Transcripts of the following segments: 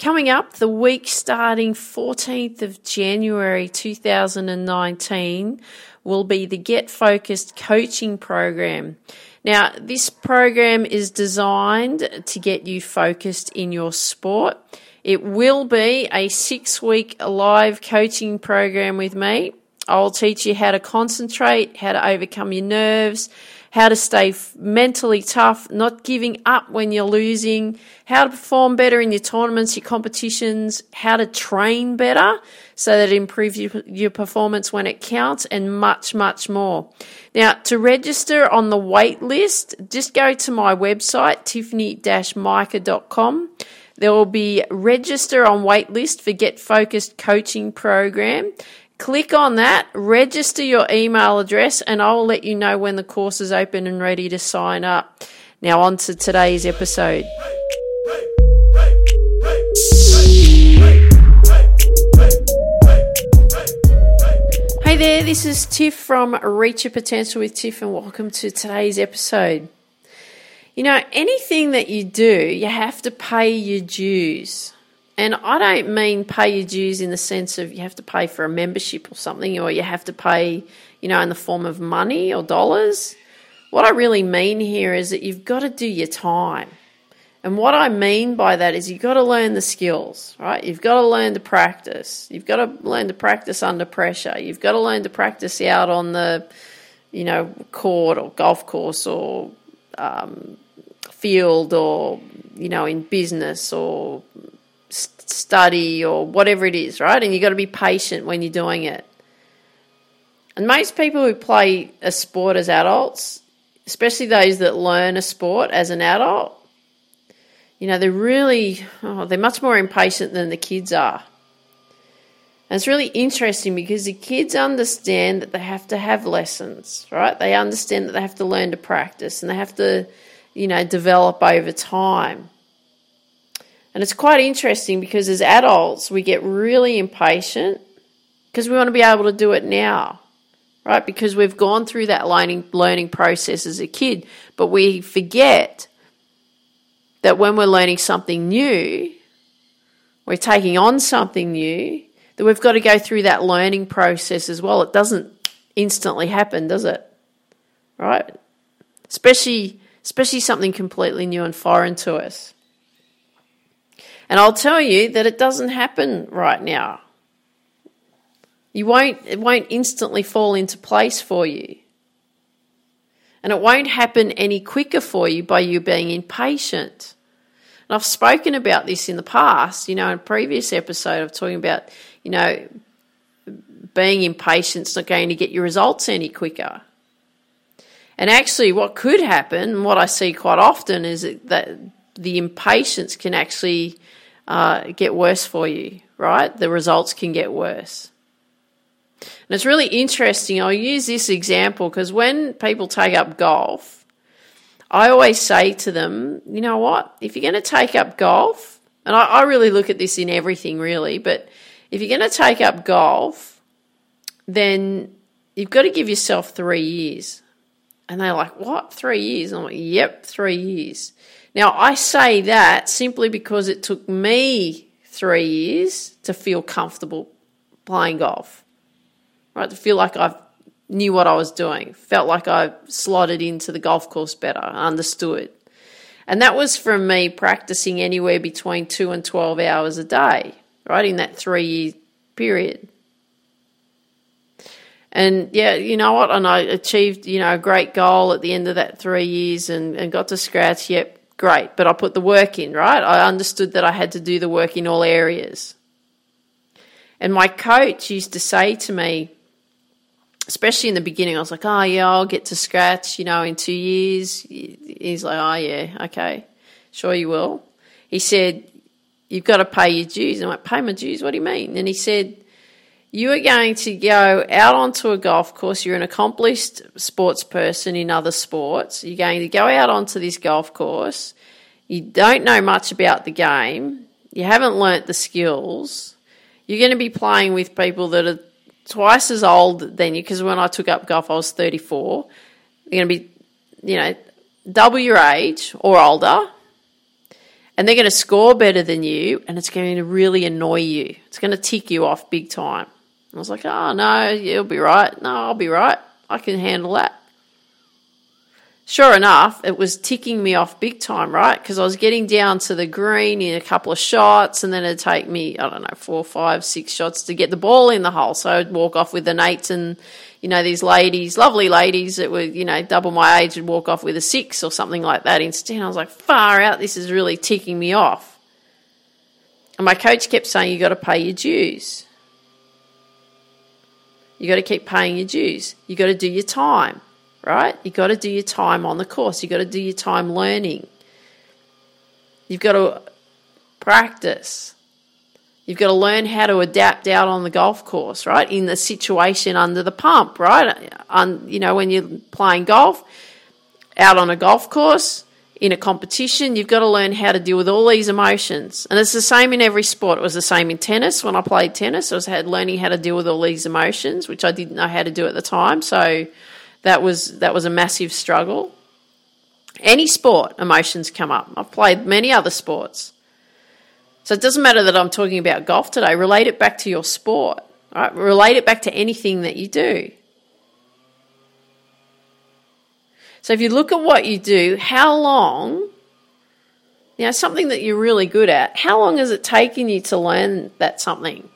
Coming up, the week starting 14th of January 2019 will be the Get Focused coaching program. Now, this program is designed to get you focused in your sport. It will be a six week live coaching program with me. I'll teach you how to concentrate, how to overcome your nerves, how to stay mentally tough, not giving up when you're losing, how to perform better in your tournaments, your competitions, how to train better so that it improves your, your performance when it counts, and much, much more. Now, to register on the wait list, just go to my website, tiffany-mica.com. There will be register on waitlist for Get Focused coaching program. Click on that, register your email address, and I'll let you know when the course is open and ready to sign up. Now, on to today's episode. Hey there, this is Tiff from Reach Your Potential with Tiff, and welcome to today's episode. You know, anything that you do, you have to pay your dues. And I don't mean pay your dues in the sense of you have to pay for a membership or something, or you have to pay, you know, in the form of money or dollars. What I really mean here is that you've got to do your time. And what I mean by that is you've got to learn the skills, right? You've got to learn to practice. You've got to learn to practice under pressure. You've got to learn to practice out on the, you know, court or golf course or um, field or, you know, in business or study or whatever it is, right? And you've got to be patient when you're doing it. And most people who play a sport as adults, especially those that learn a sport as an adult, you know, they're really, oh, they're much more impatient than the kids are. And it's really interesting because the kids understand that they have to have lessons, right? They understand that they have to learn to practice and they have to, you know, develop over time. And it's quite interesting because as adults, we get really impatient because we want to be able to do it now, right? Because we've gone through that learning, learning process as a kid, but we forget that when we're learning something new, we're taking on something new, that we've got to go through that learning process as well. It doesn't instantly happen, does it? Right? Especially, especially something completely new and foreign to us. And I'll tell you that it doesn't happen right now. You won't, it won't instantly fall into place for you. And it won't happen any quicker for you by you being impatient. And I've spoken about this in the past, you know, in a previous episode of talking about, you know, being impatient is not going to get your results any quicker. And actually, what could happen, what I see quite often, is that the impatience can actually uh, get worse for you, right? The results can get worse. And it's really interesting. I'll use this example because when people take up golf, I always say to them, you know what? If you're going to take up golf, and I, I really look at this in everything really, but if you're going to take up golf, then you've got to give yourself three years. And they're like, what? Three years? I'm like, yep, three years. Now, I say that simply because it took me three years to feel comfortable playing golf, right? To feel like I knew what I was doing, felt like I slotted into the golf course better, understood. And that was from me practicing anywhere between two and 12 hours a day, right? In that three year period. And yeah, you know what? And I achieved, you know, a great goal at the end of that three years and, and got to scratch. Yep, great, but I put the work in, right? I understood that I had to do the work in all areas. And my coach used to say to me, especially in the beginning, I was like, oh, yeah, I'll get to scratch, you know, in two years. He's like, oh, yeah, okay, sure you will. He said, you've got to pay your dues. I'm like, pay my dues? What do you mean? And he said, you are going to go out onto a golf course. You're an accomplished sports person in other sports. You're going to go out onto this golf course. You don't know much about the game. You haven't learnt the skills. You're going to be playing with people that are twice as old than you. Because when I took up golf, I was 34. You're going to be, you know, double your age or older. and they're going to score better than you, and it's going to really annoy you. It's going to tick you off big time. I was like, oh, no, you'll be right. No, I'll be right. I can handle that. Sure enough, it was ticking me off big time, right? Because I was getting down to the green in a couple of shots, and then it'd take me, I don't know, four, five, six shots to get the ball in the hole. So I'd walk off with an eight, and, you know, these ladies, lovely ladies that were, you know, double my age, would walk off with a six or something like that instead. I was like, far out, this is really ticking me off. And my coach kept saying, you got to pay your dues. You got to keep paying your dues. You got to do your time, right? You got to do your time on the course. You got to do your time learning. You've got to practice. You've got to learn how to adapt out on the golf course, right? In the situation under the pump, right? On you know when you're playing golf out on a golf course, in a competition, you've got to learn how to deal with all these emotions. And it's the same in every sport. It was the same in tennis. When I played tennis, I was had learning how to deal with all these emotions, which I didn't know how to do at the time. So that was that was a massive struggle. Any sport, emotions come up. I've played many other sports. So it doesn't matter that I'm talking about golf today. Relate it back to your sport. Right? Relate it back to anything that you do. So if you look at what you do, how long, you know, something that you're really good at, how long has it taken you to learn that something?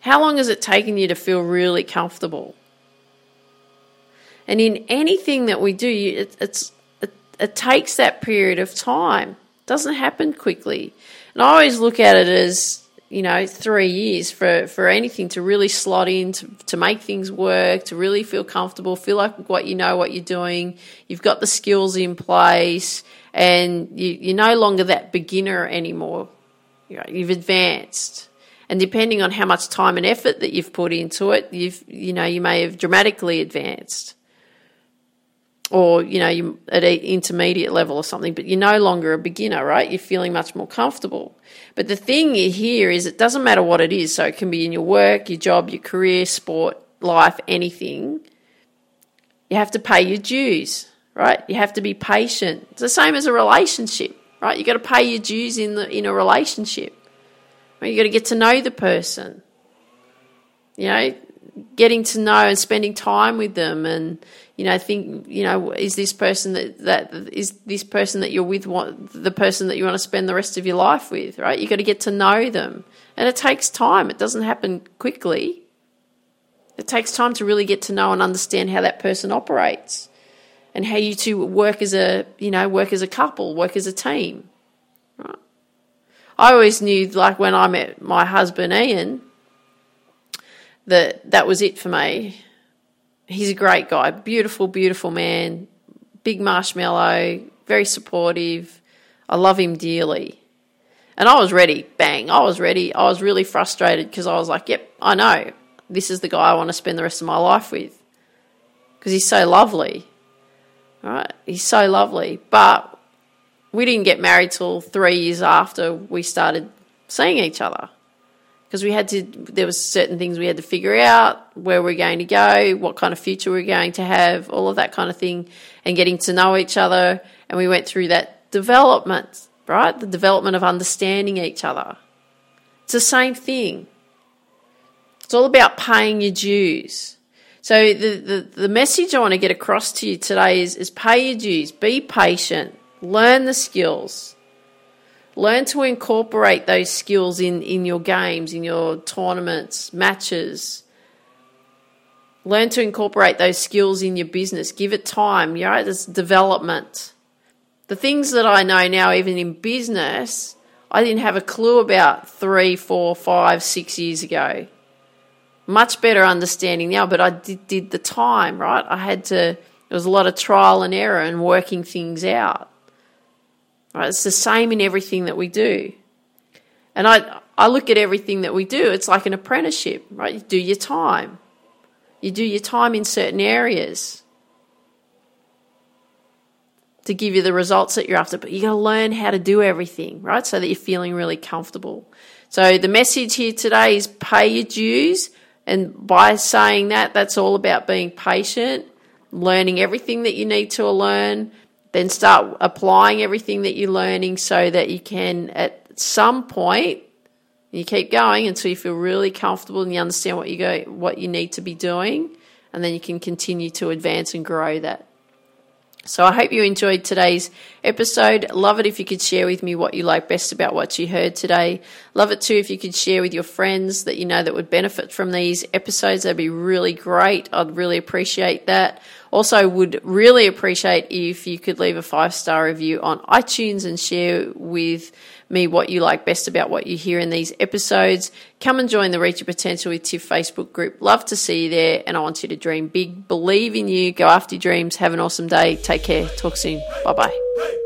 How long has it taken you to feel really comfortable? And in anything that we do, it, it's, it, it takes that period of time. It doesn't happen quickly. And I always look at it as you know, three years for, for anything to really slot in, to, to make things work, to really feel comfortable, feel like what you know what you're doing, you've got the skills in place, and you, you're no longer that beginner anymore. You know, you've advanced. And depending on how much time and effort that you've put into it, you've you know, you may have dramatically advanced or you know you at an intermediate level or something but you're no longer a beginner right? You're feeling much more comfortable. But the thing here is it doesn't matter what it is. So it can be in your work your job your career sport life anything. You have to pay your dues right? You have to be patient. It's the same as a relationship right? You got to pay your dues in the in a relationship. Right? you got to get to know the person. You know getting to know and spending time with them and you know think you know is this person that that is this person that you're with what the person that you want to spend the rest of your life with right? You've got to get to know them. And it takes time. It doesn't happen quickly. It takes time to really get to know and understand how that person operates and how you two work as a you know work as a couple work as a team right? I always knew like when i met my husband ian that that was it for me. He's a great guy, beautiful, beautiful man, big marshmallow, very supportive. I love him dearly. And I was ready, bang, I was ready. I was really frustrated because I was like, yep, I know. This is the guy I want to spend the rest of my life with. Because he's so lovely. Right? He's so lovely. But we didn't get married till three years after we started seeing each other because we had to there was certain things we had to figure out where we're going to go what kind of future we're going to have all of that kind of thing and getting to know each other. And we went through that development right? The development of understanding each other. It's the same thing. It's all about paying your dues. So the, the, the message i want to get across to you today is, is pay your dues. Be patient. Learn the skills learn to incorporate those skills in, in your games, in your tournaments, matches. Learn to incorporate those skills in your business. Give it time. You know, there's development. The things that I know now, even in business, I didn't have a clue about three, four, five, six years ago. Much better understanding now, but I did, did the time, right? I had to, there was a lot of trial and error and working things out. Right? It's the same in everything that we do. And I, I look at everything that we do, it's like an apprenticeship, right? You do your time. You do your time in certain areas to give you the results that you're after, but you got to learn how to do everything, right? So that you're feeling really comfortable. So the message here today is pay your dues. And by saying that, that's all about being patient, learning everything that you need to learn, then start applying everything that you're learning so that you can, at some point, you keep going until you feel really comfortable and you understand what you go, what you need to be doing, and then you can continue to advance and grow that. So I hope you enjoyed today's episode. Love it if you could share with me what you like best about what you heard today. Love it too if you could share with your friends that you know that would benefit from these episodes. That'd be really great. I'd really appreciate that. Also, would really appreciate if you could leave a five star review on iTunes and share with me what you like best about what you hear in these episodes. Come and join the Reach Your Potential with Tiff Facebook group. Love to see you there, and I want you to dream big. Believe in you. Go after your dreams. Have an awesome day. Take care. Talk soon. Bye bye.